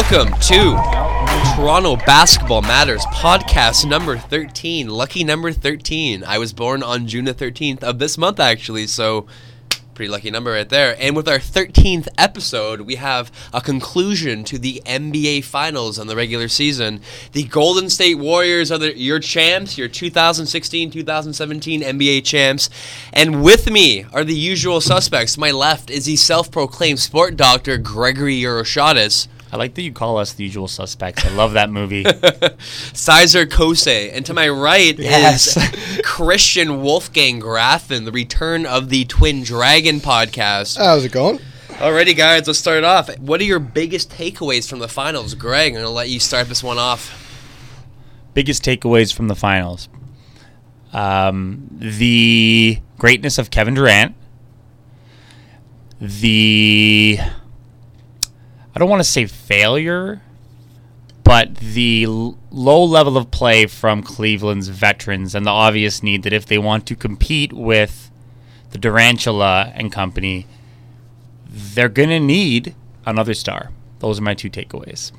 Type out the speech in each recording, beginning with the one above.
Welcome to Toronto Basketball Matters podcast number 13. Lucky number 13. I was born on June the 13th of this month, actually, so pretty lucky number right there. And with our 13th episode, we have a conclusion to the NBA Finals on the regular season. The Golden State Warriors are the, your champs, your 2016 2017 NBA champs. And with me are the usual suspects. My left is the self proclaimed sport doctor, Gregory Euroshatis. I like that you call us the usual suspects. I love that movie. Sizer Kose. And to my right Yes. is Christian Wolfgang Graffin, the return of the Twin Dragon podcast. How's it going? Alrighty, guys, let's start off. What are your biggest takeaways from the finals? Greg, I'm going to let you start this one off. Biggest takeaways from the finals. Um, the greatness of Kevin Durant. The I don't want to say failure, but the l- low level of play from Cleveland's veterans and the obvious need that if they want to compete with the Durantula and company, they're going to need another star. Those are my two takeaways.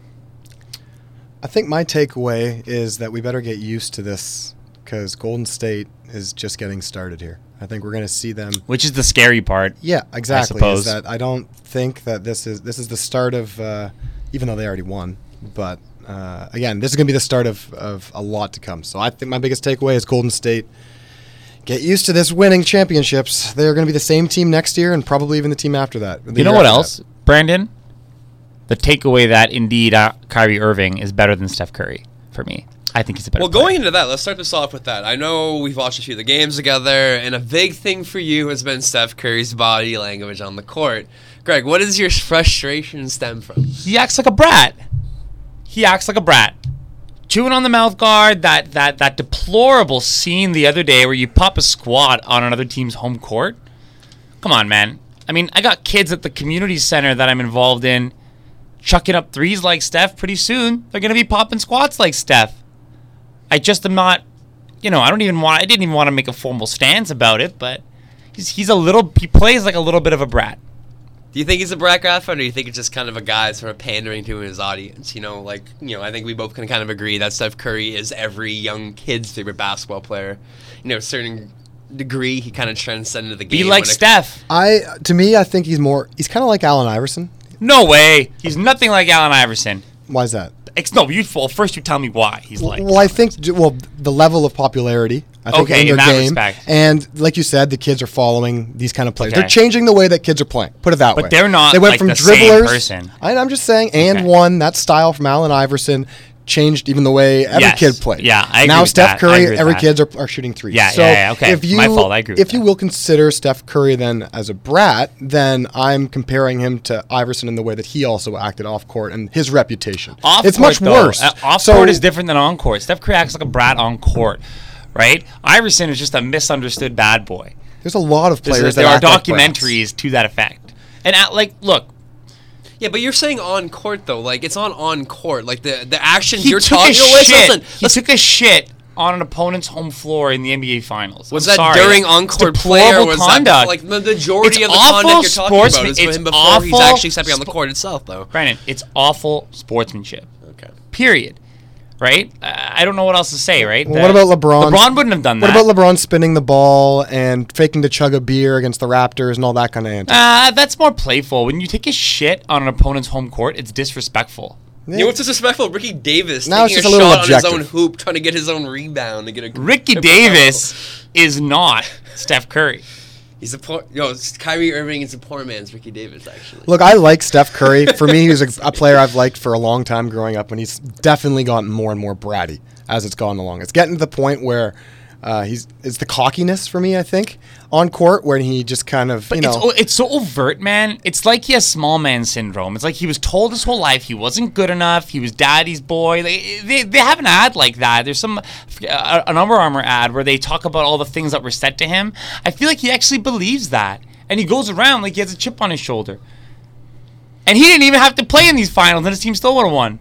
I think my takeaway is that we better get used to this because Golden State is just getting started here. I think we're going to see them. Which is the scary part. Yeah, exactly. suppose. Is that I don't think that this is this is the start of, uh, even though they already won. But uh, again, this is going to be the start of, of a lot to come. So I think my biggest takeaway is Golden State. Get used to this winning championships. They are going to be the same team next year and probably even the team after that. You know what else, that. Brandon? The takeaway that indeed uh, Kyrie Irving is better than Steph Curry for me. I think he's a better. Well, player. going into that, let's start this off with that. I know we've watched a few of the games together, and a big thing for you has been Steph Curry's body language on the court. Greg, what does your frustration stem from? he acts like a brat. He acts like a brat. Chewing on the mouth guard, that that that deplorable scene the other day where you pop a squat on another team's home court. Come on, man. I mean, I got kids at the community center that I'm involved in chucking up threes like Steph pretty soon. They're going to be popping squats like Steph. I just am not, you know, I don't even want I didn't even want to make a formal stance about it, but he's he's a little he plays like a little bit of a brat. Do you think he's a brat Graffin, or do you think it's just kind of a guy sort of pandering to his audience? You know, like, you know, I think we both can kind of agree that Steph Curry is every young kid's favorite basketball player. You know, a certain degree, he kind of transcended the game. Be like when it- Steph. I to me, I think he's more. He's kind of like Allen Iverson. No way. He's nothing like Allen Iverson. Why is that? Ex- no, you well, first you tell me why he's like. well, I think well the level of popularity. I think Okay, in in that game, respect. and like you said, the kids are following these kind of players. Okay. They're changing the way that kids are playing. Put it that But way. But they're not, They went like, from the same dribblers. person. I, I'm just saying, and Okay. one that style from Allen Iverson changed even the way every Yes. kid played. Yeah, I now Steph that. Curry, every that. kids are, are shooting threes. Yeah, so yeah, yeah, okay. If you, My fault, I agree with if you that. will consider Steph Curry then as a brat, then I'm comparing him to Iverson in the way that he also acted off court and his reputation. Off it's court, much though, worse. uh, off So- court is different than on court. Steph Curry acts like a brat on court, right? Iverson is just a misunderstood bad boy. There's a lot of There's players there are act like documentaries to that effect. And at, like, look, Yeah, but you're saying on court though, like it's on on court, like the the actions he you're took talking. a No, shit. listen, he listen. took a shit on an opponent's home floor in the NBA Finals. Was I'm that sorry. during on-court play, or was conduct. that like the majority It's of the conduct you're talking about is it's him before he's actually stepping on the court itself, though? Brandon, it's awful sportsmanship. Okay. Period. Right? I don't know what else to say. Right? Well, what about LeBron? LeBron wouldn't have done that. What about LeBron spinning the ball and faking to chug a beer against the Raptors and all that kind of antics? Uh, that's more playful. When you take a shit on an opponent's home court, it's disrespectful. You know what's disrespectful? Ricky Davis Now it's taking just a, a little shot on his own hoop, trying to get his own rebound and get a Ricky Davis is not Steph Curry. He's a poor. Yo, Kyrie Irving is a poor man's Ricky Davis, actually. Look, I like Steph Curry. For me, he was a, a player I've liked for a long time growing up, and he's definitely gotten more and more bratty as it's gone along. It's getting to the point where uh, he's it's the cockiness for me. I think on court when he just kind of you It's, know o- it's so overt, man. It's like he has small man syndrome. It's like he was told his whole life he wasn't good enough. He was daddy's boy. They, they, they have an ad like that. There's some uh, an Under Armour ad where they talk about all the things that were said to him. I feel like he actually believes that, and he goes around like he has a chip on his shoulder. And he didn't even have to play in these finals, and his team still would have won.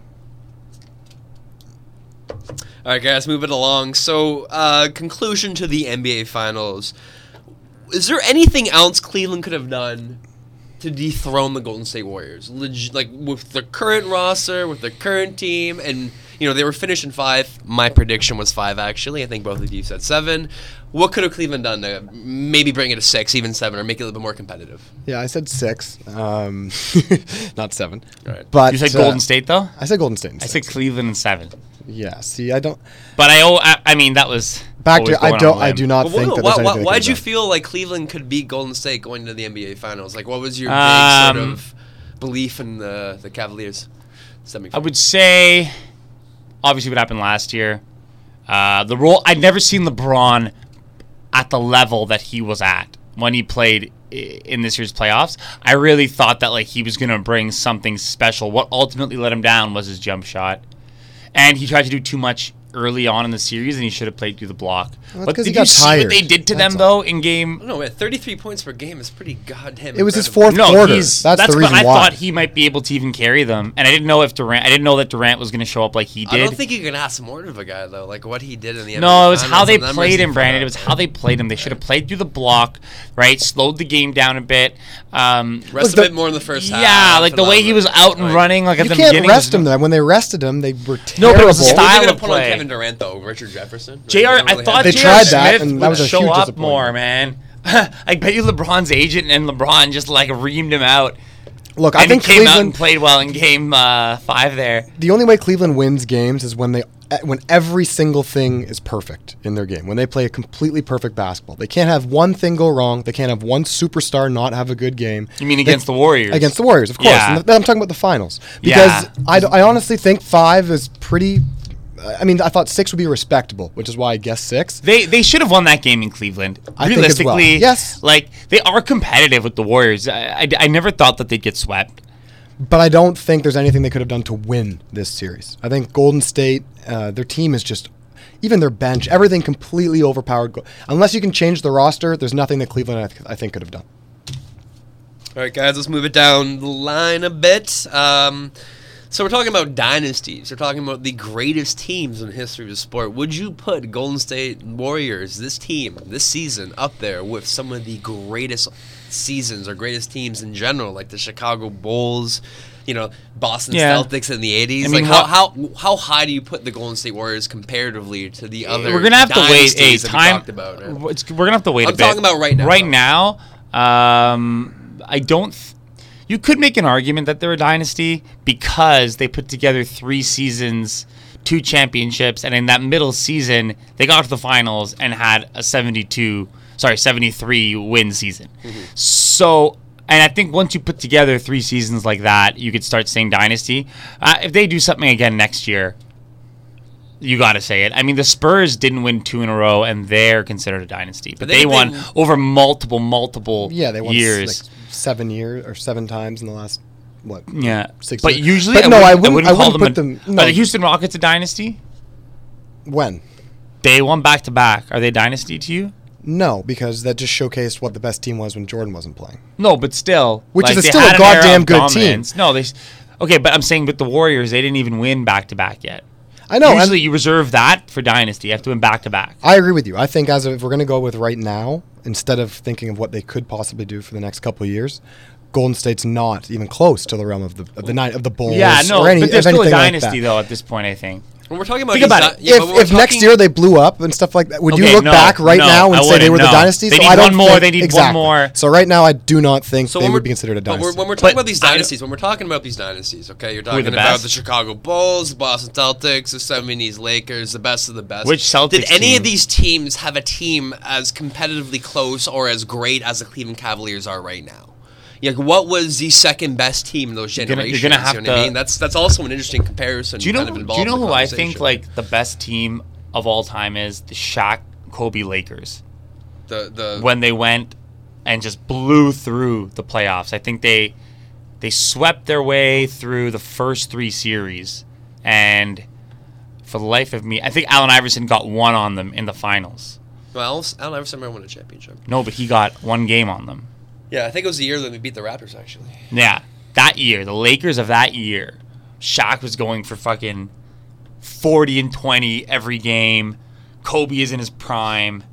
All right, guys, moving along. So, uh, conclusion to the NBA Finals. Is there anything else Cleveland could have done to dethrone the Golden State Warriors? Leg- like with the current roster, with the current team, and you know they were finishing five. My prediction was five, actually. I think both of you said seven. What could have Cleveland done to maybe bring it to six, even seven, or make it a little bit more competitive? yeah. I said six, um, not seven. Right. But You said uh, Golden State though. I said Golden State. in I said Cleveland in seven. Yeah. See, I don't. But I, I, I mean that was Back to I don't. I do not But think what, that why, there's why, anything. they why'd you feel like Cleveland could beat Golden State going to the NBA Finals? Like, what was your Um, sort of belief in the the Cavaliers? I would say, obviously, what happened last year. Uh, the role I'd never seen LeBron at the level that he was at when he played in this year's playoffs. I really thought that like he was gonna bring something special. What ultimately let him down was his jump shot, and he tried to do too much early on in the series, and he should have played through the block. Well, but 'cause he did you got see what they did to That's them though in game? No, man, 33 points per game is pretty goddamn. It was his fourth No, quarter. he's that's, the what reason I why. thought he might be able to even carry them, and I didn't know if Durant. I didn't know that Durant was going to show up like he did. I don't think you can ask more of a guy though. Like what he did in the No, NBA it was how they played him, Brandon. It was how they played him. They should have played through the block, right? Slowed the game down a bit. Um, Rest Look, a bit more in the first half. yeah, like the way he was out and running, like at you the can't rest him though. When they rested him, they were terrible. No, but it was a style of play. Kevin Durant though? Richard Jefferson. Jr. They don't I thought They J.R. tried that, Smith and that was a show huge up disappointment. more, man. I bet you LeBron's agent and LeBron just like reamed him out. Look, I and think he came out and Cleveland. played well in game uh, five there. the only way Cleveland wins games is when they when every single thing is perfect in their game. When they play a completely perfect basketball, they can't have one thing go wrong. They can't have one superstar not have a good game. You mean They- against the Warriors? Against the Warriors, of course. Yeah. And th- I'm talking about the finals because Yeah. I, d- I honestly think five is pretty. I mean, I thought six would be respectable, which is why I guess six. They they should have won that game in Cleveland. I think as well. Realistically, Yes. Like they are competitive with the Warriors. I, I, I never thought that they'd get swept. But I don't think there's anything they could have done to win this series. I think Golden State, uh, their team is just, even their bench, everything completely overpowered. Unless you can change the roster, there's nothing that Cleveland, I, th- I think, could have done. All right, guys, let's move it down the line a bit. Um, so we're talking about dynasties. We're talking about the greatest teams in the history of the sport. Would you put Golden State Warriors, this team, this season, up there with some of the greatest seasons or greatest teams in general, like the Chicago Bulls, you know, Boston Yeah. Celtics in the '80s? I mean, like, how, how how high do you put the Golden State Warriors comparatively to the other? we're gonna have to wait a we time. talked about, it's- we're gonna have to wait I'm a bit. talking about right now, Right now, um, I don't. Th- you could make an argument that they're a dynasty because they put together three seasons, two championships, and in that middle season they got to the finals and had a 72, sorry, 73 win season. Mm-hmm. So. And I think once you put together three seasons like that, you could start saying dynasty. Uh, if they do something again next year, you got to say it. I mean, the Spurs didn't win two in a row, and they're considered a dynasty. But, they- they, they- won over multiple, multiple Yeah, they won years. like seven years or seven times in the last, what? yeah, six but years. usually, But no, I wouldn't- I call wouldn't them. put a, them- no. Are the Houston Rockets a dynasty? When? They won back to back. Are they dynasty to you? No, because that just showcased what the best team was when Jordan wasn't playing. No, but still, Which like, is still a had an era goddamn good team. No, they. Okay, but I'm saying with the Warriors, they didn't even win back to back yet. I know, and- Usually, you reserve that for dynasty. You have to win back to back. I agree with you. I think as of, if we're going to go with right now, instead of thinking of what they could possibly do for the next couple of years, Golden State's not even close to the realm of the of the night of the Bulls. Yeah, no, or any, but there's still a anything like dynasty though at this point. I think. When we're talking about Think these about it. yeah, but if when if next year they blew up and stuff like that, would you look no, back right no, now and say they wouldn't, were the no. dynasty? They so need I don't one more, think- they need one exactly. more. So right now, I do not think So they would be considered a but dynasty. we're, when we're talking But about these dynasties, when we're talking about these dynasties, okay, you're are talking the about best? the Chicago Bulls, the Boston Celtics, the 70s Lakers, the best of the best. Which Celtics Did any team? of these teams have a team as competitively close or as great as the Cleveland Cavaliers are right now? Like, what was the second best team in those You're gonna- generations? you're gonna have you know what I to- mean? That's that's also an interesting comparison. Do you know? Kind of do you know who I think like the best team of all time is? The Shaq Kobe Lakers the the when they went and just blew through the playoffs. I think they they swept their way through the first three series, and for the life of me, I think Allen Iverson got one on them in the finals. well, Allen Iverson might win a championship. No, but he got one game on them. Yeah, I think it was the year that we beat the Raptors. Actually, Yeah, that year, the Lakers of that year, Shaq was going for fucking 40 and 20 every game. Kobe is in his prime.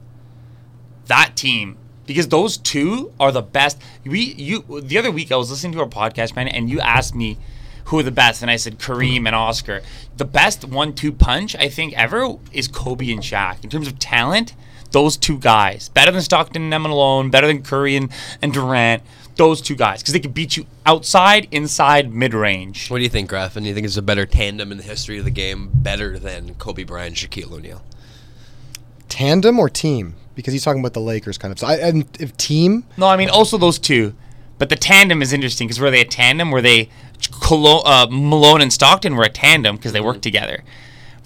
That team, because those two are the best. We you the other week I was listening to our podcast, man, and you asked me who are the best, and I said Kareem and Oscar. The best one-two punch I think ever is Kobe and Shaq in terms of talent. Those two guys, better than Stockton and Emin Malone, better than Curry and, and Durant. Those two guys, because they could beat you outside, inside, mid-range. what do you think, Graffin? Do you think it's a better tandem in the history of the game, better than Kobe Bryant, Shaquille O'Neal? Tandem or team? Because he's talking about the Lakers kind of. So I, and if team, No, I mean also those two, but the tandem is interesting because were they a tandem? Were they Colo- uh, Malone and Stockton were a tandem because they worked together,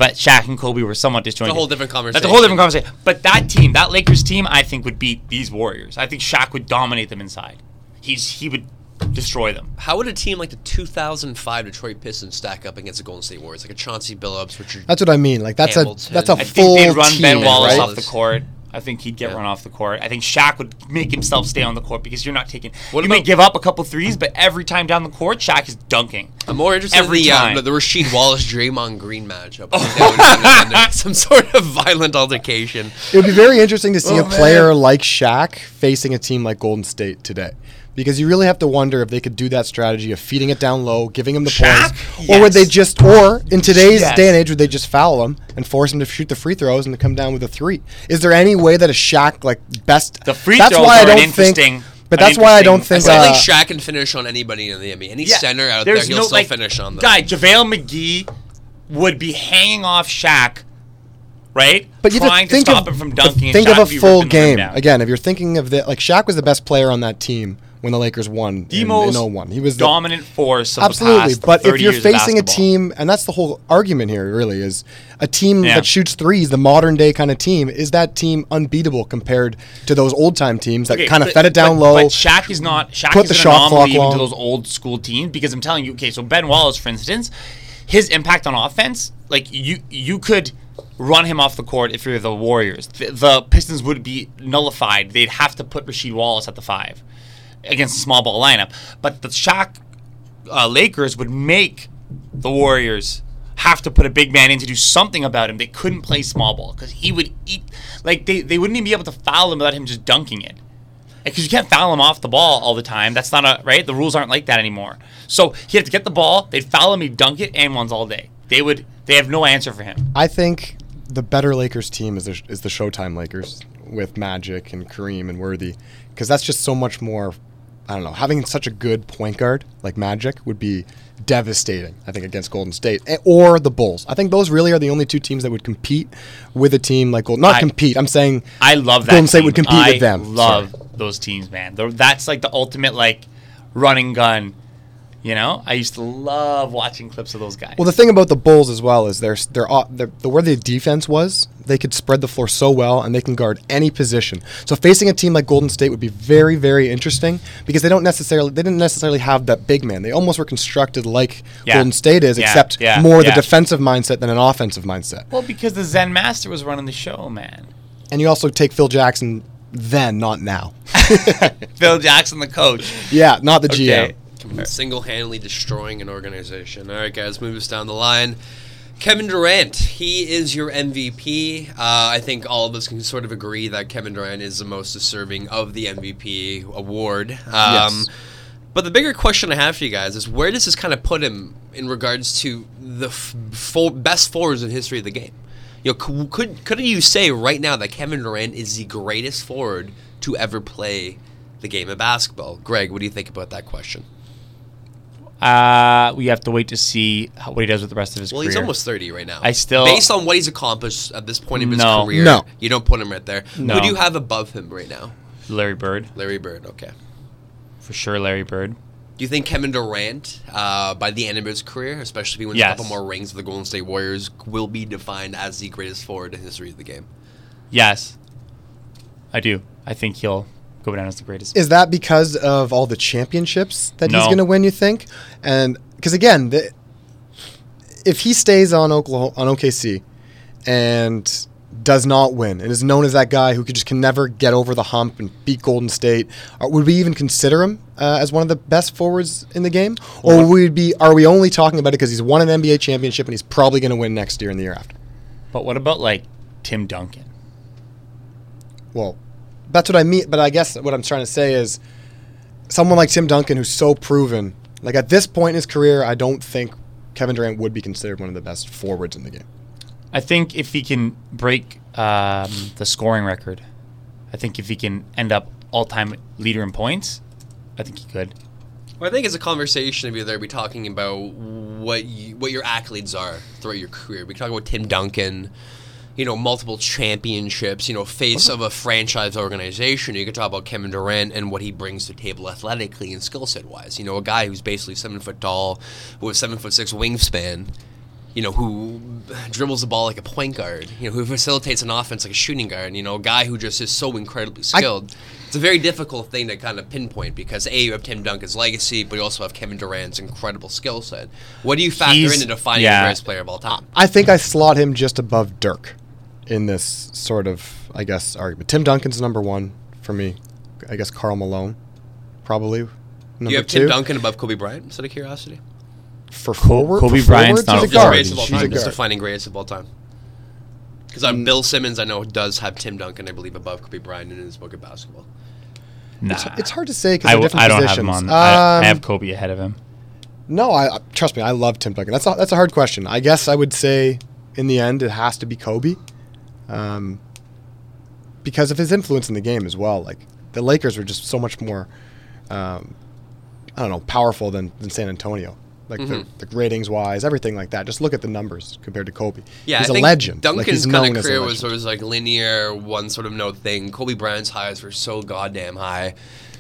but Shaq and Kobe were somewhat disjointed. It's a whole different conversation. That's a whole different conversation. But that team, that Lakers team, I think would beat these Warriors. I think Shaq would dominate them inside. He's he would destroy them. How would a team like the 2005 Detroit Pistons stack up against the Golden State Warriors? Like a Chauncey Billups, Richard. that's what I mean. Like that's Hamilton. a that's a I full think they'd run team, Ben Wallace right? off the court. I think he'd get Yeah. run off the court. I think Shaq would make himself stay on the court because you're not taking. What you may give up a couple threes, but every time down the court, Shaq is dunking. I'm more interested Every in the, time. um, the, the Rasheed Wallace Draymond Green matchup. I think that would be some sort of violent altercation. It would be very interesting to see Oh, a player like Shaq facing a team like Golden State today. Because you really have to wonder if they could do that strategy of feeding it down low, giving him the Shaq? points, or would they just, or in today's Yes. day and age, would they just foul him and force him to shoot the free throws and to come down with a three? Is there any way that a Shaq like best? The free that's throws why I are an don't interesting- think. But that's why I don't think. I Uh, think Shaq can finish on anybody in the NBA. Any center out there, he'll no, still like, finish on them. Guy, JaVale McGee would be hanging off Shaq, right? But you have trying to think to stop of him from dunking. think Shaq of a full ripping the rim game again. If you're thinking of the like Shaq was the best player on that team when the Lakers won The in, most in 01. He was the, dominant force of absolutely. But if you're facing a team, and that's the whole argument here, really, is a team Yeah. that shoots threes, the modern day kind of team, is that team unbeatable compared to those old time teams that Okay, kind of fed it down but, low? But Shaq is not. Shaq put is the an shot clock even long. to those old school teams because I'm telling you. Okay, so Ben Wallace, for instance, his impact on offense, like you, you could run him off the court if you're the Warriors. The, the Pistons would be nullified. They'd have to put Rasheed Wallace at the five against a small ball lineup. But the Shaq uh, Lakers would make the Warriors have to put a big man in to do something about him. They couldn't play small ball because he would eat. Like they, they wouldn't even be able to foul him without him just dunking it. Because you can't foul him off the ball all the time. That's not a right. The rules aren't like that anymore. So he had to get the ball. They'd foul him. He'd dunk it and ones all day. They would. They have no answer for him. I think the better Lakers team is the, is the Showtime Lakers with Magic and Kareem and Worthy, because that's just so much more. I don't know. Having such a good point guard like Magic would be devastating. I think against Golden State Eh, or the Bulls. I think those really are the only two teams that would compete with a team like Golden. Not I- compete. I'm saying I love that. Golden State team. would compete I with them. Love Sorry. those teams, man. They're- That's like the ultimate like running gun. You know, I used to love watching clips of those guys. Well, the thing about the Bulls as well is they're, they're, they're the where the defense was, they could spread the floor so well and they can guard any position. So facing a team like Golden State would be very, very interesting because they don't necessarily they didn't necessarily have that big man. They almost were constructed like Yeah. Golden State is, Yeah, except yeah, more the defensive mindset than an offensive mindset. well, because the Zen Master was running the show, man. And you also take Phil Jackson then, not now. Phil Jackson, the coach. yeah, not the GM. Okay. Single-handedly destroying an organization. All right, guys, move us down the line. Kevin Durant, he is your MVP. Uh, I think all of us can sort of agree that Kevin Durant is the most deserving of the MVP award. Um, Yes. But the bigger question I have for you guys is where does this kind of put him in regards to the f- best forwards in the history of the game? You know, c- could could you say right now that Kevin Durant is the greatest forward to ever play the game of basketball? Greg, what do you think about that question? Uh, we have to wait to see how, what he does with the rest of his Well, career. Well, he's almost 30 right now. I still- based on what he's accomplished at this point in his career, No. you don't put him right there. No. Who do you have above him right now? Larry Bird Larry Bird. Okay. for sure. Larry Bird. Do you think Kevin Durant, uh, by the end of his career, especially if he wins Yes. a couple more rings with the Golden State Warriors, will be defined as the greatest forward in the history of the game? Yes, I do. I think he'll go down as the greatest. Is that because of all the championships that he's going to win? You think? And because again, the, if he stays on Oklahoma on OKC and does not win and is known as that guy who could just can never get over the hump and beat Golden State, would we even consider him uh, as one of the best forwards in the game, or would we be? Are we only talking about it because he's won an NBA championship and he's probably going to win next year and the year after? But what about like Tim Duncan? Well, that's what I mean. But I guess what I'm trying to say is someone like Tim Duncan, who's so proven, like at this point in his career, I don't think Kevin Durant would be considered one of the best forwards in the game. I think if he can break um, the scoring record, I think if he can end up all-time leader in points, I think he could. Well, I think it's a conversation of either be talking about what you, what your accolades are throughout your career. We can talk about Tim Duncan, you know, multiple championships, you know, face uh-huh. of a franchise organization. You could talk about Kevin Durant and what he brings to the table athletically and skill set wise. You know, a guy who's basically seven foot tall, with seven foot six wingspan. You know, who dribbles the ball like a point guard. You know, who facilitates an offense like a shooting guard. You know, a guy who just is so incredibly skilled. it's a very difficult thing to kind of pinpoint because a you have Tim Duncan's legacy, but you also have Kevin Durant's incredible skill set. What do you factor into defining yeah. the greatest player of all time? I think I slot him just above Dirk in this sort of, I guess, argument. Tim Duncan's number one for me. I guess Karl Malone, probably. Number you have two. Tim Duncan above Kobe Bryant, just out of curiosity. for forward. Kobe for Bryant's forwards, not he's a a guard. greatest of all He's a time. Just guard. defining greatest of all time. Because Mm. um, Bill Simmons, I know, does have Tim Duncan, I believe, above Kobe Bryant in his book of basketball. Nah, It's hard to say because I, they're w- different I don't positions. have him on. I, I Um, have Kobe ahead of him. No, I I- trust me. I love Tim Duncan. That's a, that's a hard question. I guess I would say in the end it has to be Kobe, um, because of his influence in the game as well. Like the Lakers were just so much more, um, I don't know, powerful than, than San Antonio. Like the, the ratings wise, everything like that. Just look at the numbers compared to Kobe. Yeah, he's I a think legend. Duncan's like kind of career was sort of like linear, one sort of note thing. Kobe Bryant's highs were so goddamn high.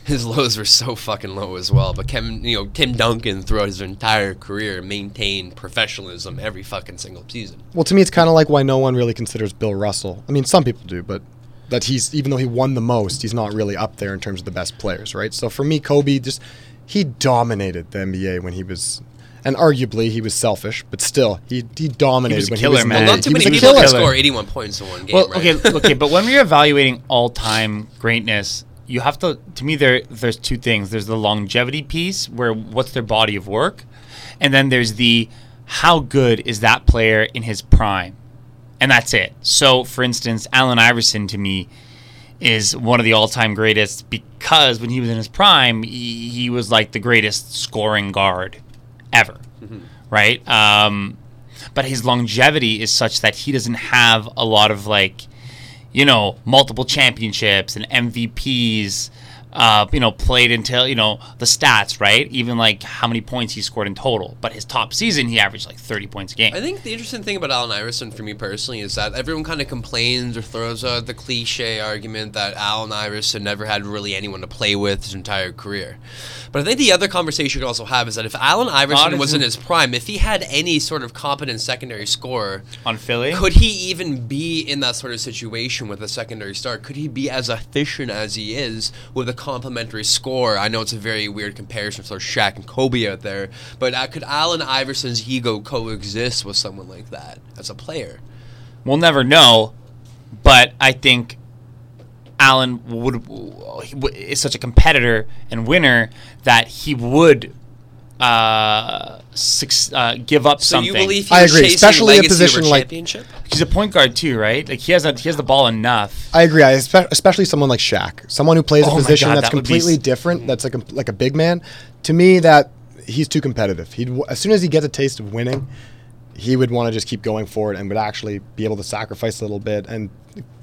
His lows were so fucking low as well. But Kevin, you know, Tim Duncan throughout his entire career maintained professionalism every fucking single season. Well, to me, it's kind of like why no one really considers Bill Russell. I mean, some people do, but that he's even though he won the most, he's not really up there in terms of the best players, right? So for me, Kobe just he dominated the NBA when he was, and arguably he was selfish, but still he he dominated He was a when killer, he was in the man. Well, league. not too He many was a people killer. score 81 points in one game, Well, right? okay, okay, but when we're evaluating all-time greatness, you have to. To me, there there's two things. There's the longevity piece, where what's their body of work, and then there's the how good is that player in his prime, and that's it. So, for instance, Allen Iverson to me is one of the all-time greatest because when he was in his prime, he, he was like the greatest scoring guard ever, right? Um, but his longevity is such that he doesn't have a lot of like, you know, multiple championships and MVPs. Uh, you know, played until you know the stats, right? Even like how many points he scored in total. But his top season, he averaged like thirty points a game. I think the interesting thing about Allen Iverson for me personally is that everyone kind of complains or throws out the cliche argument that Allen Iverson never had really anyone to play with his entire career. But I think the other conversation you could also have is that if Allen Iverson was in his prime, if he had any sort of competent secondary scorer, on Philly. could he even be in that sort of situation with a secondary start? Could he be as efficient as he is with a complementary score? I know it's a very weird comparison for Shaq and Kobe out there, but uh, could Allen Iverson's ego coexist with someone like that as a player? We'll never know, but I think Allen would is such a competitor and winner that he would uh, six, uh, give up So something. you believe he I agree, chasing especially a position like- championship? He's a point guard too, right? Like he has a, he has the ball enough. I agree. I espe- especially someone like Shaq, someone who plays Oh a position God, that's that would be completely s- different. That's like a, like a big man. To me, that he's too competitive. He'd as soon as he gets a taste of winning, he would want to just keep going for it and would actually be able to sacrifice a little bit and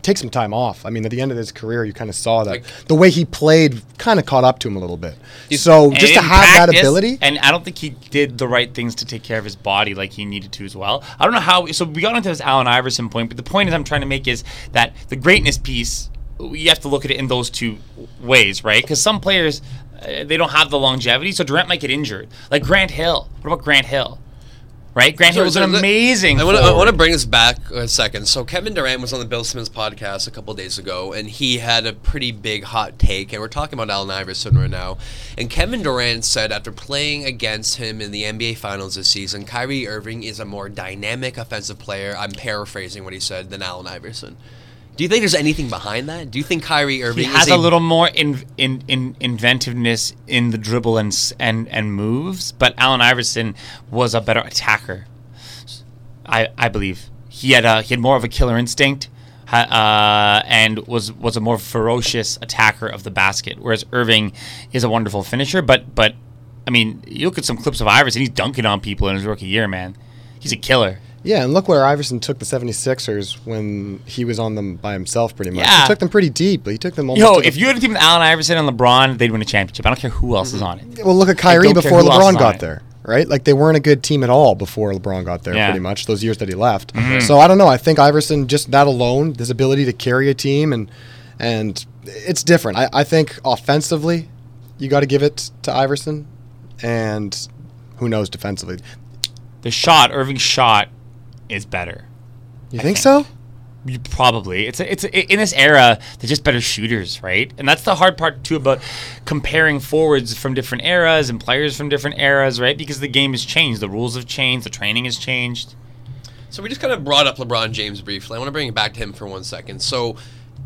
take some time off. I mean, at the end of his career, you kind of saw that Like- the way he played kind of caught up to him a little bit. So just to have that ability, and I don't think he did the right things to take care of his body like he needed to as well. I don't know how. So we got into this Allen Iverson point, but the point is I'm trying to make is that the greatness piece. You have to look at it in those two ways, right? Because some players uh, they don't have the longevity, so Durant might get injured. Like Grant Hill. What about Grant Hill? Right, Grant Hill was an amazing. I want to bring us back a second. So Kevin Durant was on the Bill Simmons podcast a couple days ago, and he had a pretty big hot take. And we're talking about Allen Iverson right now. And Kevin Durant said after playing against him in the NBA Finals this season, Kyrie Irving is a more dynamic offensive player. I'm paraphrasing what he said than Allen Iverson. Do you think there's anything behind that? Do you think Kyrie Irving He has is a little more in, in, in inventiveness in the dribble and and and moves, but Allen Iverson was a better attacker. I I believe he had a he had more of a killer instinct, uh, and was was a more ferocious attacker of the basket. Whereas Irving is a wonderful finisher, but but I mean, you look at some clips of Iverson, he's dunking on people in his rookie year, man. He's a killer. Yeah, and look where Iverson took the 76ers when he was on them by himself pretty much. Yeah. He took them pretty deep, but he took them almost Yo, if you had a team with Allen Iverson and LeBron, they'd win a championship. I don't care who else is on it. Well, look at Kyrie before who else is LeBron got there, right? Like they weren't a good team at all before LeBron got there, Yeah. Mm-hmm. pretty much those years that he left. So I don't know. I think Iverson just that alone, his ability to carry a team and and it's different. I, I think offensively, you got to give it to Iverson, and who knows defensively. The shot, Irving's shot, is better. You think, so? You probably it's a, it's a, in this era they're just better shooters, right? And that's the hard part too about comparing forwards from different eras and players from different eras, right? Because the game has changed, the rules have changed, the training has changed. So we just kind of brought up LeBron James briefly. I want to bring it back to him for one second. So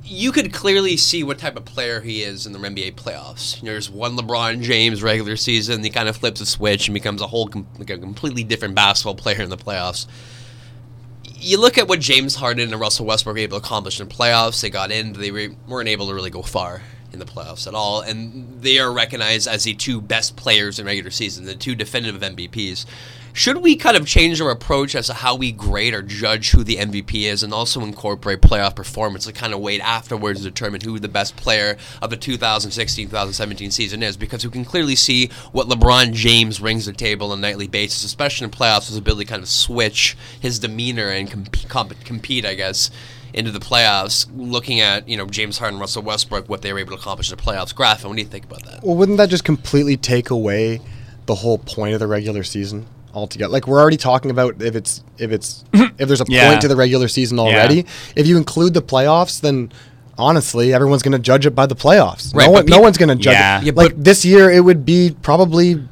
you could clearly see what type of player he is in the NBA playoffs. You know, there's one LeBron James regular season, he kind of flips a switch and becomes a whole com- like a completely different basketball player in the playoffs. You look at what James Harden and Russell Westbrook were able to accomplish in playoffs. They got in, they re- weren't able to really go far in the playoffs at all, and they are recognized as the two best players in regular season, the two definitive MVPs. Should we kind of change our approach as to how we grade or judge who the MVP is, and also incorporate playoff performance to kind of wait afterwards to determine who the best player of the 2016-2017 season is? Because we can clearly see what LeBron James brings to the table on a nightly basis, especially in playoffs, his ability to kind of switch his demeanor and comp- compete, I guess, into the playoffs. Looking at you know James Harden, Russell Westbrook, what they were able to accomplish in the playoffs. Graffin what do you think about that? Well, wouldn't that just completely take away the whole point of the regular season altogether? Like we're already talking about if it's if it's if there's a Yeah. point to the regular season already. If you include the playoffs, then honestly, everyone's going to judge it by the playoffs. Right, no, but one, no one's going to judge Yeah. it. Yeah, like but- this year, it would be probably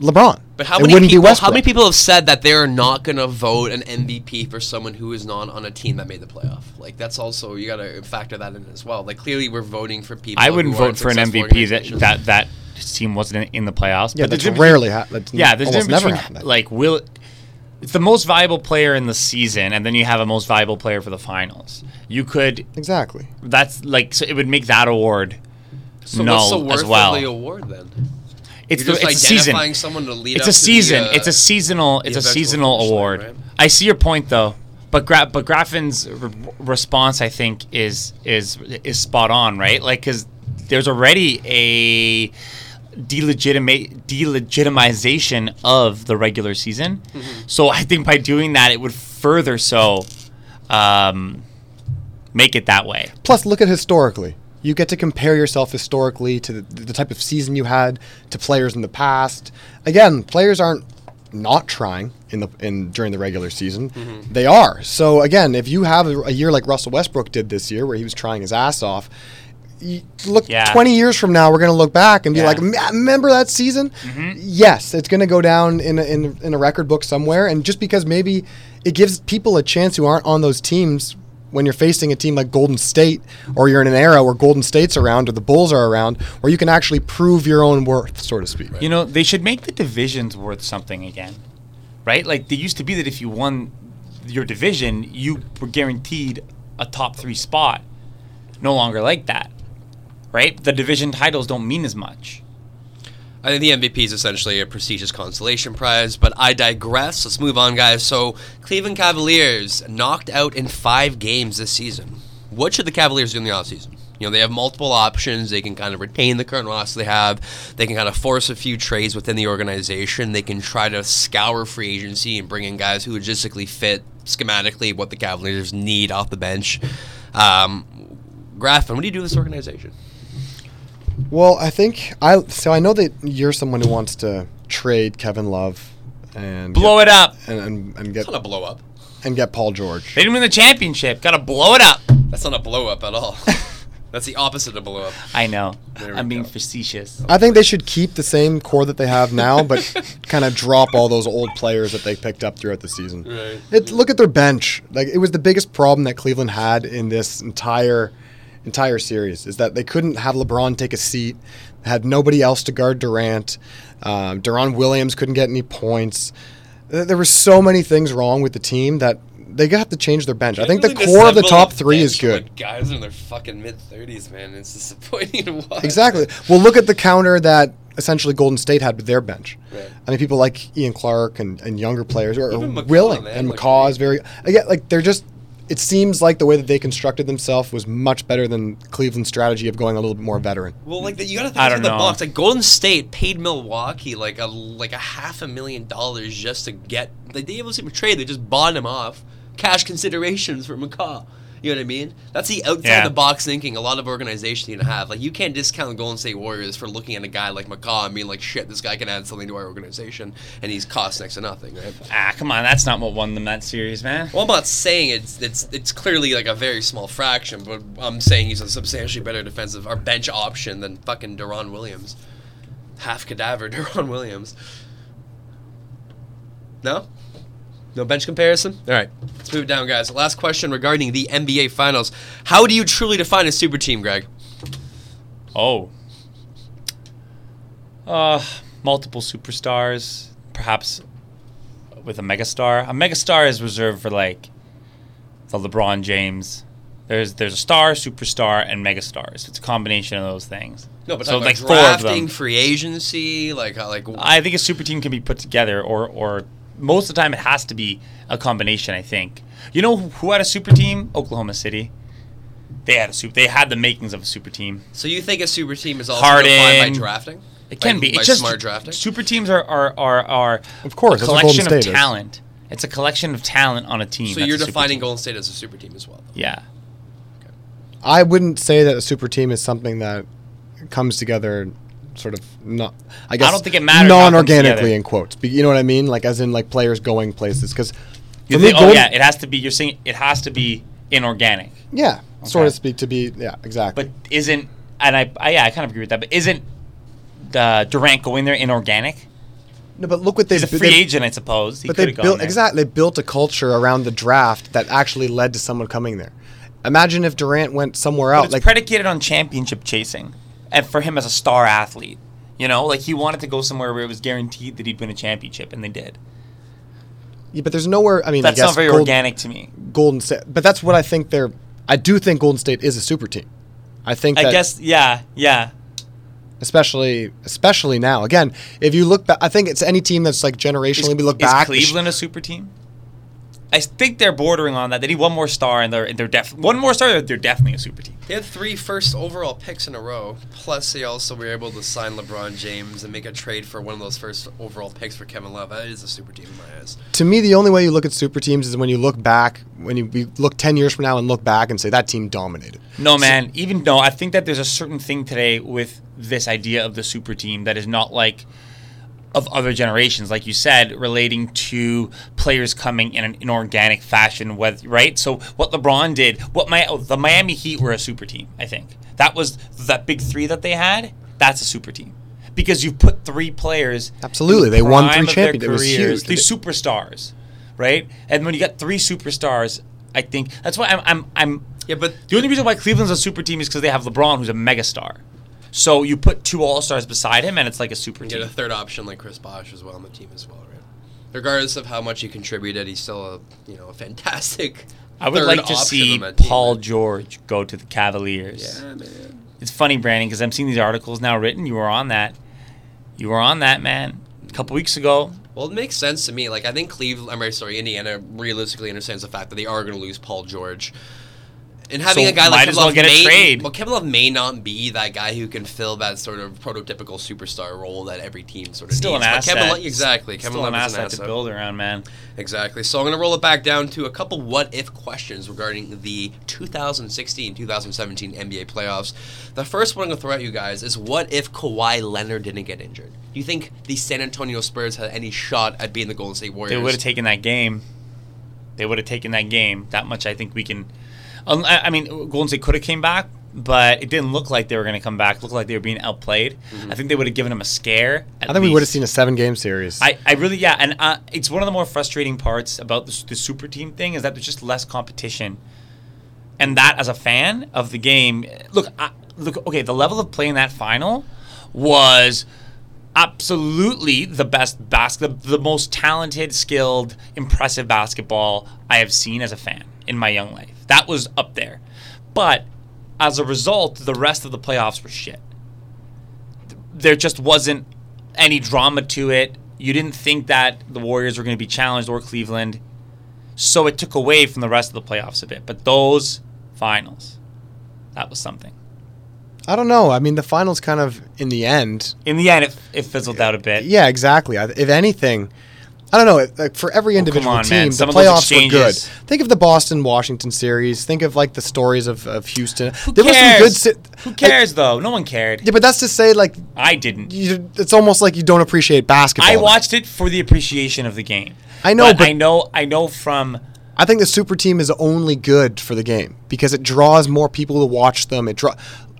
LeBron. But how it many wouldn't people? be How many people have said that they're not going to vote an MVP for someone who is not on a team that made the playoff? Like that's also you got to factor that in as well. Like clearly we're voting for people. I wouldn't who vote for an MVP that that that team wasn't in, in the playoffs. Yeah, but that's there's rarely happened. Yeah, there's almost never between, happened. like will it's the most valuable player in the season, and then you have a most valuable player for the finals. You could exactly. that's like so it would make that award So null what's the worth as well. of the award then? It's You're the, just it's a season. someone to lead It's up a to the, season. uh, it's a seasonal. It's a seasonal finish line, award. right? I see your point though, but Gra- but Graffin's r- response I think is is is spot on, right? Like because there's already a delegitimate delegitimization of the regular season. Mm-hmm. So I think by doing that, it would further so um, make it that way. Plus, look at historically. You get to compare yourself historically to the, the type of season you had to players in the past. Again, players aren't not trying in the in during the regular season. Mm-hmm. They are. So again, if you have a, a year like Russell Westbrook did this year, where he was trying his ass off, look Yeah. 20 years from now, we're going to look back and be Yeah. like, remember that season? Yes, it's going to go down in a, in, in a record book somewhere. And just because maybe it gives people a chance who aren't on those teams when you're facing a team like Golden State, or you're in an era where Golden State's around or the Bulls are around, where you can actually prove your own worth, so to speak. You know, they should make the divisions worth something again, right? Like they used to be that if you won your division, you were guaranteed a top three spot. No longer like that, right? The division titles don't mean as much. I think the MVP is essentially a prestigious consolation prize, but I digress. Let's move on, guys. So, Cleveland Cavaliers knocked out in five games this season. What should the Cavaliers do in the offseason? You know, they have multiple options. They can kind of retain the current roster they have. They can kind of force a few trades within the organization. They can try to scour free agency and bring in guys who logistically fit schematically what the Cavaliers need off the bench. Um, Graffin, what do you do with this organization? Well, I think I so I know that you're someone who wants to trade Kevin Love and Blow it up. and, and, and get It's not a blow up. and get Paul George. They didn't win the championship. Got to blow it up. That's not a blow up at all. That's the opposite of blow up. I know. There we I'm being go. facetious. I think they should keep the same core that they have now, but kind of drop all those old players that they picked up throughout the season. Right. It, look at their bench. Like it was the biggest problem that Cleveland had in this entire entire series is that they couldn't have LeBron take a seat. Had nobody else to guard Durant. Um, Deron Williams couldn't get any points. There were so many things wrong with the team that they got to change their bench. I think the core of the top three is good. guys in their fucking mid thirties, man. It's disappointing to watch. Exactly. Well, look at the counter that essentially Golden State had with their bench. Right. I mean, people like Ian Clark and, and younger players are, willing, man, and like- McCaw is very. Again, like they're just. It seems like the way that they constructed themselves was much better than Cleveland's strategy of going a little bit more veteran. Well, like the, you gotta think I outside the know. box. Like Golden State paid Milwaukee like a like a half a million dollars just to get. Like, they able to trade. They just bought him off, cash considerations for McCaw. You know what I mean? That's the outside Yeah. the box thinking a lot of organizations need to have. Like you can't discount Golden State Warriors for looking at a guy like McCaw and being like, "Shit, this guy can add something to our organization," and he's cost next to nothing, right? Ah, come on. That's not what won them that series, man. Well, I'm not saying it's it's it's clearly like a very small fraction, but I'm saying he's a substantially better defensive or bench option than fucking Deron Williams, half cadaver Deron Williams. No, no bench comparison. All right, let's move down, guys. Last question regarding the NBA Finals: How do you truly define a super team, Greg? Oh. Uh, multiple superstars, perhaps with a megastar. A megastar is reserved for like the LeBron James. There's there's a star, superstar, and megastars. It's a combination of those things. No, but so like about four of drafting, free agency, like how like I think a super team can be put together, or or most of the time it has to be a combination. I think. You know who who had a super team? Oklahoma City. They had a super. They had the makings of a super team. So you think a super team is also defined by drafting? It can Like, be. by It's just smart drafting. Super teams are are are, are Of course, a that's what Golden collection of State is. talent. It's a collection of talent on a team. So That's you're defining team. Golden State as a super team as well. Yeah. I wouldn't say that a super team is something that comes together, sort of not. I guess I don't think it matters how it comes non-organically in quotes. But You know what I mean? Like as in like players going places. Because You think, oh yeah, it has to be. You're saying it has to be inorganic, yeah, sort of speak to be yeah exactly. but isn't? And I, I yeah, I kind of agree with that. But isn't the Durant going there inorganic? no, but look what they He's a free agent, I suppose. He but they built exactly they built a culture around the draft that actually led to someone coming there. Imagine if Durant went somewhere But else. it's Like predicated on championship chasing, and for him as a star athlete, you know, like he wanted to go somewhere where it was guaranteed that he'd win a championship, and they did. yeah, but there's nowhere. I mean, That's I guess not very Gold- organic to me. Golden State, but that's what I think they're. I do think Golden State is a super team. I think. I guess, yeah, yeah. especially especially now. Again, if you look back, I think it's any team that's like generationally. we look is back. Cleveland a super team? I think they're bordering on that. They need one more star, and they're they're def one more star. They're definitely a super team. They had three first overall picks in a row. Plus, they also were able to sign LeBron James and make a trade for one of those first overall picks for Kevin Love. That is a super team in my eyes. To me, the only way you look at super teams is when you look back, when you we look ten years from now and look back and say that team dominated. No, man. Even no, I think that there's a certain thing today with this idea of the super team that is not like of other generations, like you said, relating to players coming in an inorganic fashion. With right, so what LeBron did, what my oh, the Miami Heat were a super team. I think that was that big three that they had. That's a super team because you've put three players. Absolutely. in the They won three of their champions. It was careers, superstars, right? And when you got three superstars I think that's why I'm I'm I'm Yeah, but the only reason why Cleveland's a super team is because they have LeBron, who's a megastar. So you put two All Stars beside him, and it's like a super get team. a third option like Chris Bosh as well on the team as well, right? Regardless of how much he contributed, he's still a you know a fantastic. I would like to see that team, Paul? George go to the Cavaliers. Yeah, man. It's funny, Brandon, because I'm seeing these articles now written. You were on that. You were on that, man. A couple weeks ago. Well, it makes sense to me. Like I think Cleveland, I'm sorry, Indiana realistically understands the fact that they are going to lose Paul George. And having So a guy like might as well get a may, trade. well, Kevin Love may not be that guy who can fill that sort of prototypical superstar role that every team sort of Still an. But asset. Kevin exactly. Kevin Still Love an is an asset asset. to build around, man. Exactly. So I'm going to roll it back down to a couple what if questions regarding the 2016 2017 NBA playoffs. The first one I'm going to throw at you guys is what if Kawhi Leonard didn't get injured? Do you think the San Antonio Spurs had any shot at being the Golden State Warriors? They would have taken that game. They would have taken that game. That much, I think we can. Um, I I mean, Golden State could have came back, but it didn't look like they were going to come back. It looked like they were being outplayed. I think they would have given them a scare. I think we would have seen a seven game series. I, I really yeah, and uh, it's one of the more frustrating parts about the, the super team thing is that there's just less competition, and that as a fan of the game, look, I, look, okay, the level of play in that final was absolutely the best basket, the, the most talented, skilled, impressive basketball I have seen as a fan in my young life. That was up there, but as a result, the rest of the playoffs were shit there just wasn't any drama to it. You didn't think that the Warriors were going to be challenged or Cleveland. So it took away from the rest of the playoffs a bit. But those finals, that was something. I don't know. I mean, the finals kind of in the end. In the end, it, it fizzled out a bit. Yeah, exactly. If anything, I don't know. it- Like for every oh, individual on, team, man. the Some playoffs were good. Think of the Boston Washington series. Think of like the stories of, of Houston. Who there cares? was some good. Si- Who cares, though? No one cared. yeah, but that's to say, like, I didn't. you, it's almost like you don't appreciate basketball. I watched it for the appreciation of the game. I know, but- I know, I know from I think the super team is only good for the game because it draws more people to watch them. It draw.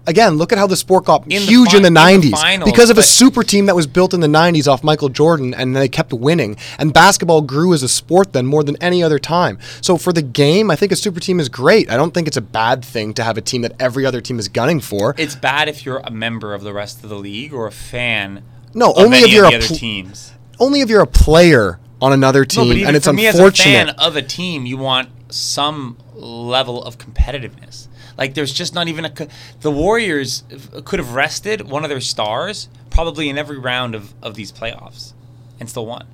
Again, look at how the sport got In the huge fi- in the in the 90s finals, because of a super team that was built in the 90s off Michael Jordan and they kept winning. And basketball grew as a sport then more than any other time. So for the game, I think a super team is great. I don't think it's a bad thing to have a team that every other team is gunning for. it's bad if you're a member of the rest of the league or a fan. No, of only if you're the a other pl- teams. Only if you're a player on another No, team but and it's unfortunate. as a fan of a team, you want some level of competitiveness. Like there's just not even a. The Warriors could have rested one of their stars probably in every round of, of these playoffs, and still won.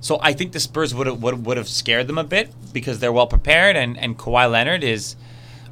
So I think the Spurs would have would, would have scared them a bit because they're well prepared, and and Kawhi Leonard is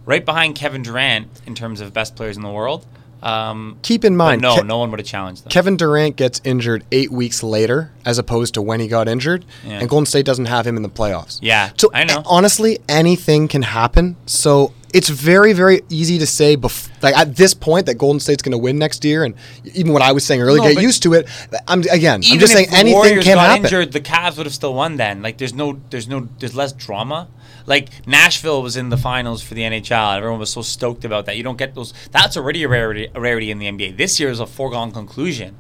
right behind Kevin Durant in terms of best players in the world. Um, Keep in mind, no, Ke- no one would have challenged them. Kevin Durant gets injured eight weeks later, as opposed to when he got injured, Yeah. and Golden State doesn't have him in the playoffs. Yeah, so I know. honestly, anything can happen. So it's very, very easy to say, bef- like at this point, that Golden State's going to win next year, and even what I was saying earlier, No, get used to it. I'm again, I'm just saying anything Warriors can got happen. injured, the Cavs would have still won. Then, like, there's no, there's no, there's less drama. Like Nashville was in the finals for the NHL. Everyone was so stoked about that. You don't get those. That's already a rarity, a rarity in the NBA. This year is a foregone conclusion.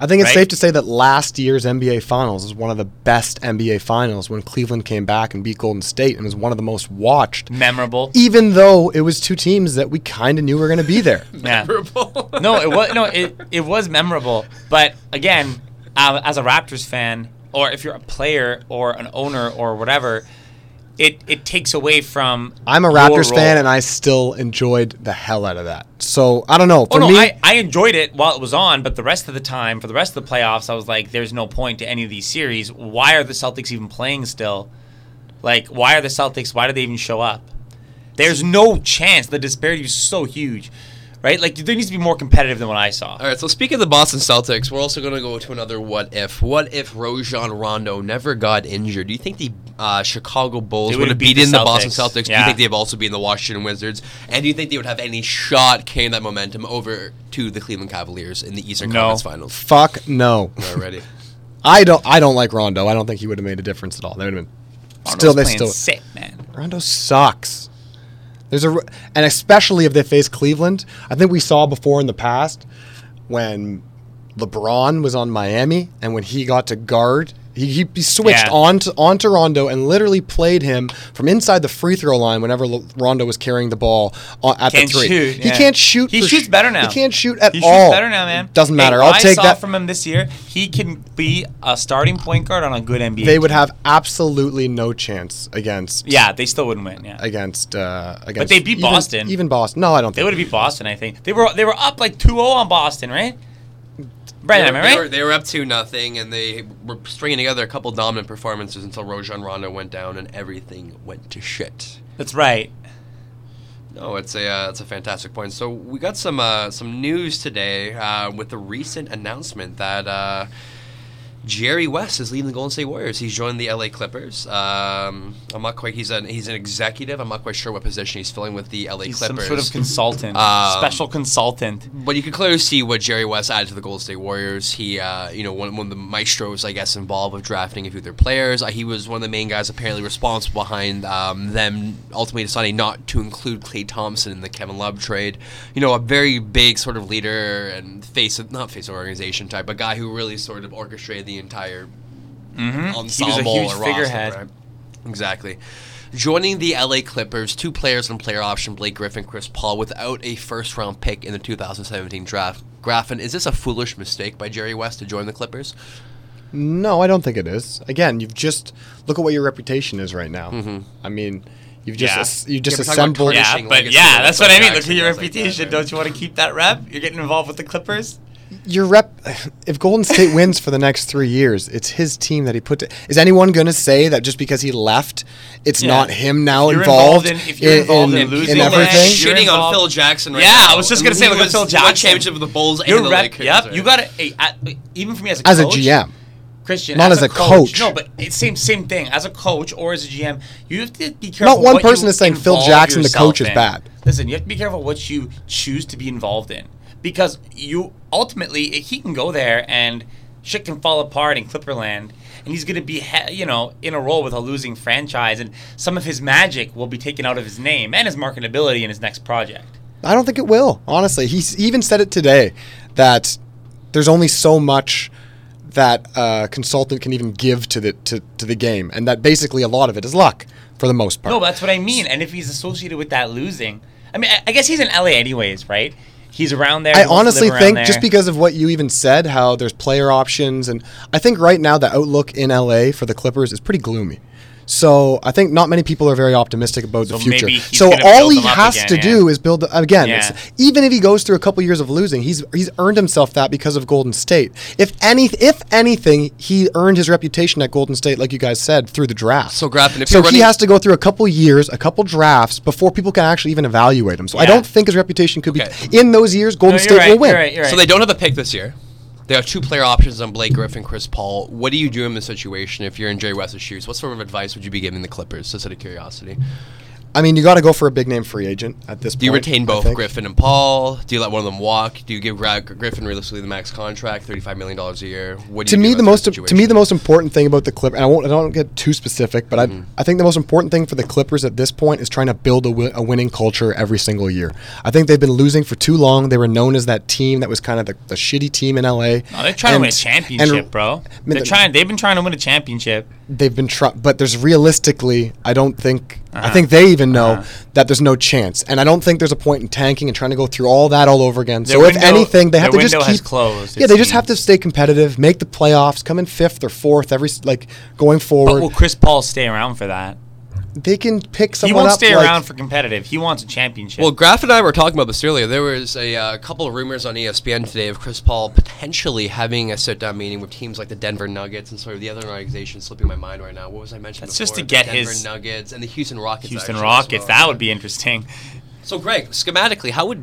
I think it's right? safe to say that last year's NBA Finals was one of the best NBA Finals when Cleveland came back and beat Golden State, and was one of the most watched. Memorable. Even though it was two teams that we kind of knew were going to be there. Memorable. no, it was no, it it was memorable. But again, uh, as a Raptors fan, or if you're a player or an owner or whatever, it it takes away from. I'm a Raptors fan, and I still enjoyed the hell out of that. So I don't know. Oh, for Oh no, me, I, I enjoyed it while it was on, but the rest of the time, for the rest of the playoffs, I was like, "There's no point to any of these series. Why are the Celtics even playing still? Like, why are the Celtics? Why do they even show up? There's no chance. The disparity is so huge, right? Like, there needs to be more competitive than what I saw. All right, so speaking of the Boston Celtics, we're also going to go to another what if. What if Rajon Rondo never got injured? Do you think the uh, Chicago Bulls would would've beaten the the, Boston Celtics. Celtics? Do you think they've also beaten the Washington Wizards? And do you think they would have any shot carrying that momentum over to the Cleveland Cavaliers in the Eastern No. Conference Finals? fuck no. Already. I don't. I don't like Rondo. I don't think he would have made a difference at all. They would have been. Rondo's still, they playing still. sick, man. Rondo sucks. There's a, and especially if they face Cleveland. I think we saw before in the past when LeBron was on Miami and when he got to guard He, he, he switched Yeah. on to onto Rondo and literally played him from inside the free throw line whenever Rondo was carrying the ball at Can't the three. shoot, He yeah. can't shoot. He shoots sh- better now. He can't shoot at He all. shoots better now, man. Doesn't matter. I'll I take saw that. from him this year. He can be a starting point guard on a good NBA. they would have absolutely no chance against. Yeah, they still wouldn't win. Yeah, Against uh, against. But they beat even- Boston. Even Boston. No, I don't. Think. They would have beat Boston. I think they were they were up like 2-0 on Boston, right? Brandon, they, were, I they, right? were, they were up to nothing, and they were stringing together a couple dominant performances until Rajon Rondo went down, and everything went to shit. That's right. No, it's a uh, it's a fantastic point. So we got some uh, some news today uh, with the recent announcement that uh, Jerry West is leaving the Golden State Warriors. He's joined the LA Clippers. Um, I'm not quite. He's an he's an executive. I'm not quite sure what position he's filling with the LA He's Clippers. some sort of consultant, Um, special consultant. But you can clearly see what Jerry West added to the Golden State Warriors. He, uh, you know, one, one of the maestros, I guess, involved with drafting a few of their players. Uh, he was one of the main guys apparently responsible behind um, them ultimately deciding not to include Klay Thompson in the Kevin Love trade. You know, a very big sort of leader and face of, not face of organization type, a guy who really sort of orchestrated the entire Mm-hmm. He was a ensemble huge or roster, figurehead. right? Exactly. Joining the LA Clippers, two players on player option, Blake Griffin, Chris Paul, without a first round pick in the 2017 draft. Graffin, is this a foolish mistake by Jerry West to join the Clippers? No, I don't think it is. Again, you've just look at what your reputation is right now. Mm-hmm. I mean, you've just Yeah. as- you just Yeah, we're talking about assembled. Yeah, but legacy yeah, that's what I mean. Look at your does like that, reputation. right? Don't you want to keep that rep? You're getting involved with the Clippers. Your rep. If Golden State wins for the next three years, it's his team that he put. To, is anyone going to say that just because he left, it's Yeah. not him now If you're involved, involved in- if you're involved in losing in the everything? match, you're shitting on involved- Phil Jackson right Yeah, now. I was just gonna say, he look at Phil won Jackson. championship with the Bulls and Your the rep, Lakers. yep. right? You got it even for me as a As a GM. Christian, Not as a coach. No, but it's same same thing. As a coach or as a GM, you have to be careful. Not one person is saying Phil Jackson, the yourself coach, is bad. Listen, you have to be careful what you choose to be involved in because you ultimately he can go there and shit can fall apart in Clipperland. And he's going to be, you know, in a role with a losing franchise, and some of his magic will be taken out of his name and his marketability in his next project. I don't think it will. Honestly, he's he even said it today that there's only so much that a consultant can even give to the to, to the game, and that basically a lot of it is luck for the most part. No, that's what I mean. And if he's associated with that losing, I mean, I, I guess he's in LA anyways, right? He's around there. I he wants to honestly think just because of what you even said, how there's player options, and I think right now the outlook in LA for the Clippers is pretty gloomy. So I think not many people are very optimistic about So the future. So all he has again, to yeah. do is build again. Yeah. Even if he goes through a couple years of losing, he's he's earned himself that because of Golden State. If any if anything, he earned his reputation at Golden State, like you guys said, through the draft. So, Graffin, if so you're he has to go through a couple years, a couple drafts before people can actually even evaluate him. So I don't think his reputation could Okay. be in those years. Golden No, State right, will win. You're right, you're right. So they don't have a pick this year. They have two player options on Blake Griffin, Chris Paul. What do you do in this situation if you're in Jerry West's shoes? What sort of advice would you be giving the Clippers, just out of curiosity? I mean, you got to go for a big name free agent at this point. Do you retain both. Griffin and Paul? Do you let one of them walk? Do you give Griffin realistically the max contract, thirty-five million dollars a year? What do To you me, do the most to me the most important thing about the Clip, and I won't I don't get too specific, but Mm-hmm. I I think the most important thing for the Clippers at this point is trying to build a, wi- a winning culture every single year. I think they've been losing for too long. They were known as that team that was kind of the, the shitty team in LA. No, they're trying to win a championship, and- bro. mean, They're the- trying. They've been trying to win a championship. they've been trying, but there's realistically, I don't think, I Uh-huh. think they even know Uh-huh. that there's no chance, and I don't think there's a point in tanking and trying to go through all that all over again. Their so if anything, they have to just keep closed, Yeah, they just have to stay competitive, make the playoffs, come in fifth or fourth every like going But forward. will Chris Paul stay around for that? They can pick someone. He someone won't up. stay like- around for competitive. He wants a championship. Well, Graf and I were talking about this earlier. There was a uh, couple of rumors on ESPN today of Chris Paul potentially having a sit-down meeting with teams like the Denver Nuggets and sort of the other organization slipping my mind right now. What was I mentioning? That's just to get the Denver his- Nuggets and the Houston Rockets. Houston actually, as Rockets. well. That would be interesting. So, Greg, schematically, how would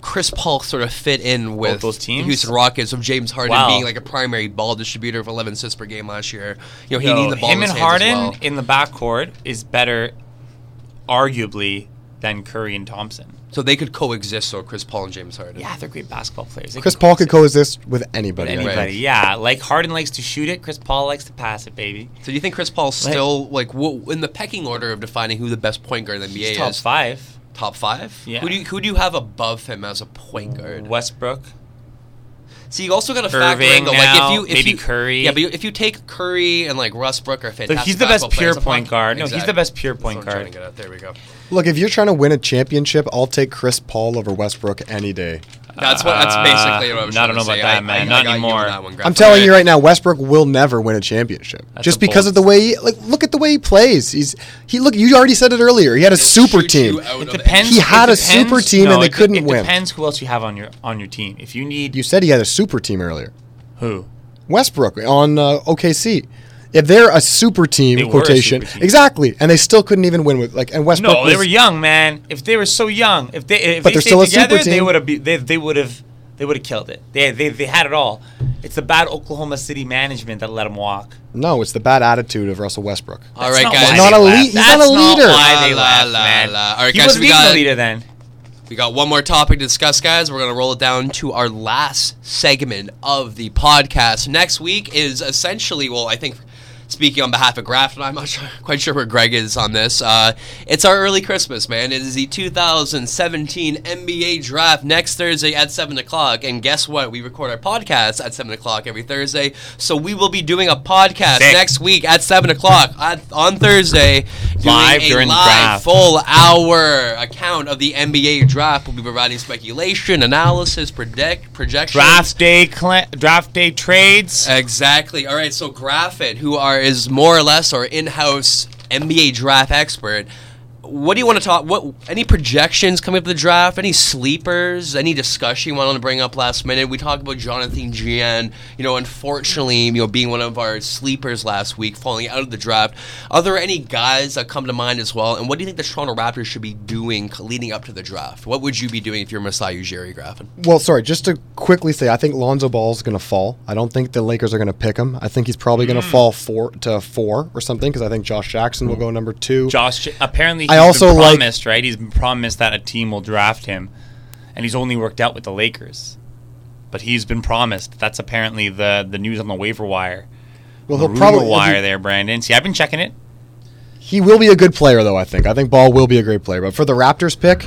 Chris Paul sort of fit in with those teams? the Houston Rockets of James Harden Wow. being like a primary ball distributor of 11 assists per game last year? You know, he Yo, needed the ball him in his and hands as Harden well. in the backcourt is better, arguably, than Curry and Thompson. So they could coexist. So Chris Paul and James Harden. Yeah, they're great basketball players. They Chris can Paul could coexist coexist with with anybody. I think. anybody. Yeah, like Harden likes to shoot it. Chris Paul likes to pass it, baby. So do you think Chris Paul's Like- still like w- in the pecking order of defining who the best point guard in the NBA He's top is? five. Top five. Yeah. Who do you, who do you have above him as a point guard? Westbrook. See, you also got to factor in though, now, like if you if maybe you, Curry. Yeah, but you- if you take Curry and like Westbrook are fantastic. Look, he's the best pure point I'm guard. No, talking- he's the best pure point That's what I'm guard. trying to get at. There we go. Look, if you're trying to win a championship, I'll take Chris Paul over Westbrook any day. That's what. That's Uh, basically what I'm I trying don't to know about say. that, I- man. I- Not I got you on anymore. that one, Graf. I'm telling you right now, Westbrook will never win a championship. That's just a because bold- of the way he like look at the way he plays. He's he look you already said it earlier. He had a super Shoot you team. It depends. He it had a super team no, and they it couldn't it win. depends who else you have on your on your team. If you need You said he had a super team earlier. who, Westbrook on uh, OKC. If they're a super team They were a quotation, super team. exactly, and they still couldn't even win with like and Westbrook. no, they were young, man. If they were so young, if they if But they they're stayed still a together, super they team. would have they they would have they would have killed it. They, they they had it all. It's the bad Oklahoma City management that let them walk. No, it's the bad attitude of Russell Westbrook. All right, That's guys. why not they a left. lead- he's not That's a leader. why they La, left, la, man. la. All right, he guys, wasn't we even got- the leader then. We got one more topic to discuss, guys. We're going to roll it down to our last segment of the podcast. Next week is essentially, well, I think speaking on behalf of Graffin, I'm not sure, quite sure where Greg is on this. Uh, it's our early Christmas, man. It is the 2017 NBA draft next Thursday at 7 o'clock. And guess what? We record our podcast at 7 o'clock every Thursday. So we will be doing a podcast Sick. next week at 7 o'clock at, on Thursday. Live during the live draft. full hour account of the NBA draft. We'll be providing speculation, analysis, predict, projections. Draft day, cl- draft day trades. Exactly. All right. So Graffin, who are is more or less our in-house NBA draft expert. What do you want to talk? What any projections coming up the draft? Any sleepers? Any discussion you want to bring up last minute? We talked about Jonathan Jeanne. You know, unfortunately, you know, being one of our sleepers last week, falling out of the draft. Are there any guys that come to mind as well? And what do you think the Toronto Raptors should be doing leading up to the draft? What would you be doing if you're Masai Ujiri, Graffin? Well, sorry, just to quickly say, I think Lonzo Ball is going to fall. I don't think the Lakers are going to pick him. I think he's probably going to Hmm. fall four to four or something because I think Josh Jackson will go number two. Josh, apparently, he's I also been like- promised, right? He's been promised that a team will draft him, and he's only worked out with the Lakers. But he's been promised. That's apparently the the news on the waiver wire. well, the he'll probably wire he, there, Brandon. See, I've been checking it. he will be a good player, though. I think. I think Ball will be a great player. But for the Raptors pick,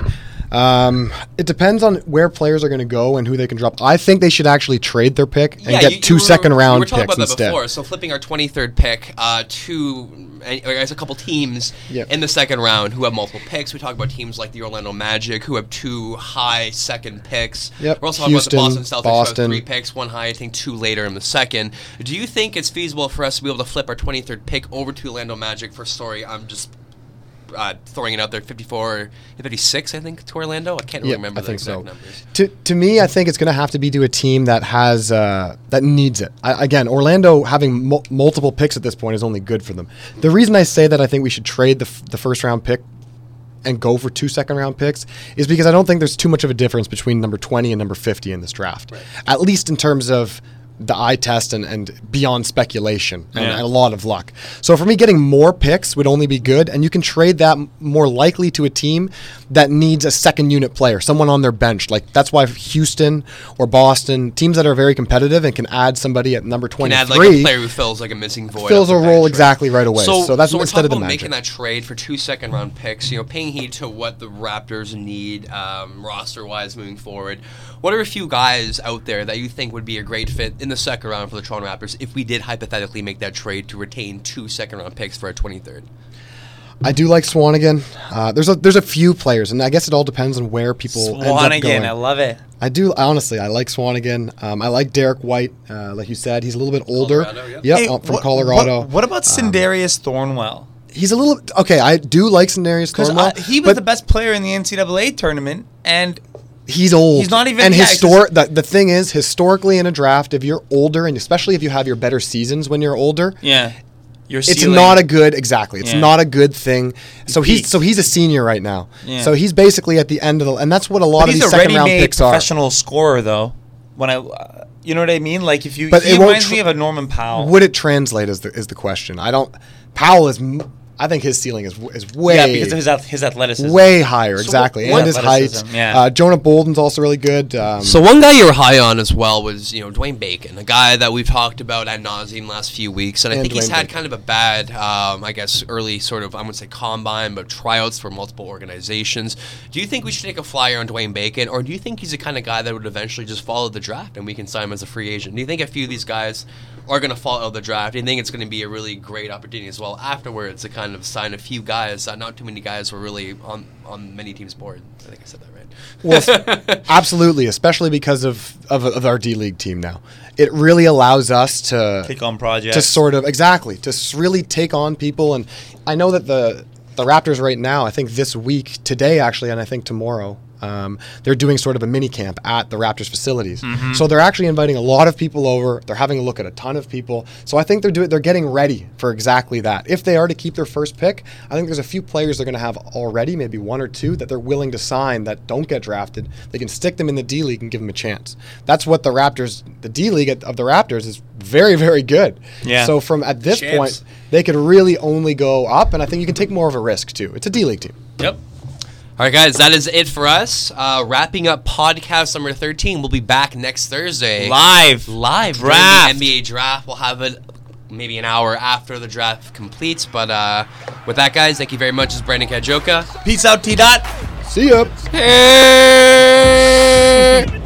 um, it depends on where players are going to go and who they can drop. I think they should actually trade their pick and get you- two you were- second round we were talking picks about that instead. Before, so flipping our 23rd pick uh, to I guess a couple teams Yep. in the second round who have multiple picks. We talk about teams like the Orlando Magic who have two high second picks. Yep. We're also talking Houston, about the Boston Celtics who have three picks, one high, I think two later in the second. Do you think it's feasible for us to be able to flip our 23rd pick over to Orlando Magic for story? I'm just uh, throwing it out there, 54, 56, I think, to Orlando. I can't really Yeah, remember I the think exact so. numbers. To, to me, I think it's going to have to be to a team that has uh, that needs it. I, again, Orlando having mul- multiple picks at this point is only good for them. The reason I say that I think we should trade the, f- the first round pick and go for two second round picks is because I don't think there's too much of a difference between number 20 and number 50 in this draft. At least in terms of the eye test and, and beyond speculation and Yeah. a lot of luck. So for me, getting more picks would only be good, and you can trade that more likely to a team that needs a second unit player, someone on their bench. Like that's why Houston or Boston, teams that are very competitive and can add somebody at number Can twenty add like a player who fills like a missing void. fills a role exactly right away. So, that's so we're instead of the making that trade for two second round picks. You know, paying heed to what the Raptors need um, roster wise moving forward. What are a few guys out there that you think would be a great fit in the second round for the Toronto Raptors if we did hypothetically make that trade to retain two second round picks for a twenty third? I do like Swanigan. Uh, there's a there's a few players, and I guess it all depends on where people end up Swanigan, going. I love it. I do honestly. I like Swanigan. Um, I like Derrick White. Uh, like you said, he's a little bit older. Colorado, yeah. Yep, Hey, uh, from what- Colorado. What, what about Sindarius Thornwell? He's a little okay. I do like Scenarius Because Thornwell. he was but the best player in the NCAA tournament, and He's old. He's not even- And yeah, it's histor- the, the thing is, historically in a draft, if you're older, and especially if you have your better seasons when you're older, yeah, your it's not a good exactly. It's Yeah. not a good thing. So he's so he's a senior right now. Yeah. So he's basically at the end of the, and that's what a lot But of he's these second round ready-made picks are. professional scorer, though. When I, uh, you know what I mean? Like if you, But he it reminds tr- me of a Norman Powell. Would it translate is the is the question. I don't. Powell is. m- I think his ceiling is is way yeah, because of his ath- his athleticism. way higher, exactly, what- and his height. Yeah. Uh, Jonah Bolden's also really good. Um, So one guy you were high on as well was you know Dwayne Bacon, a guy that we've talked about ad nauseum last few weeks, and I And think he's had Bacon. kind of a bad, um, I guess, early sort of I wouldn't say combine, but tryouts for multiple organizations. Do you think we should take a flyer on Dwayne Bacon, or do you think he's the kind of guy that would eventually just follow the draft and we can sign him as a free agent? Do you think a few of these guys are going to fall out of the draft? Do you think it's going to be a really great opportunity as well afterwards to kind of sign a few guys that not too many guys were really on on many teams' board? I think I said that right. Well, absolutely, especially because of, of of our D League team now. It really allows us to Take on projects. to sort of exactly to really take on people. And I know that the the Raptors right now, I think this week, today actually, and I think tomorrow. Um, they're doing sort of a mini camp at the Raptors facilities, so they're actually inviting a lot of people over. They're having a look at a ton of people. So I think they're doing they're getting ready for exactly that. If they are to keep their first pick, I think there's a few players they're going to have already, maybe one or two that they're willing to sign that don't get drafted. They can stick them in the D League and give them a chance. That's what the Raptors, the D League of the Raptors, is very very good. Yeah. So from at this Champs. point, they could really only go up, and I think you can take more of a risk too. It's a D League team. Yep. All right, guys, that is it for us. Uh, wrapping up podcast number 13. We'll be back next Thursday. Live. Live during Draft. the NBA draft. We'll have it maybe an hour after the draft completes. But uh, with that, guys, thank you very much. This is Brandon Kajoka. Peace out, T Dot. See ya. Hey!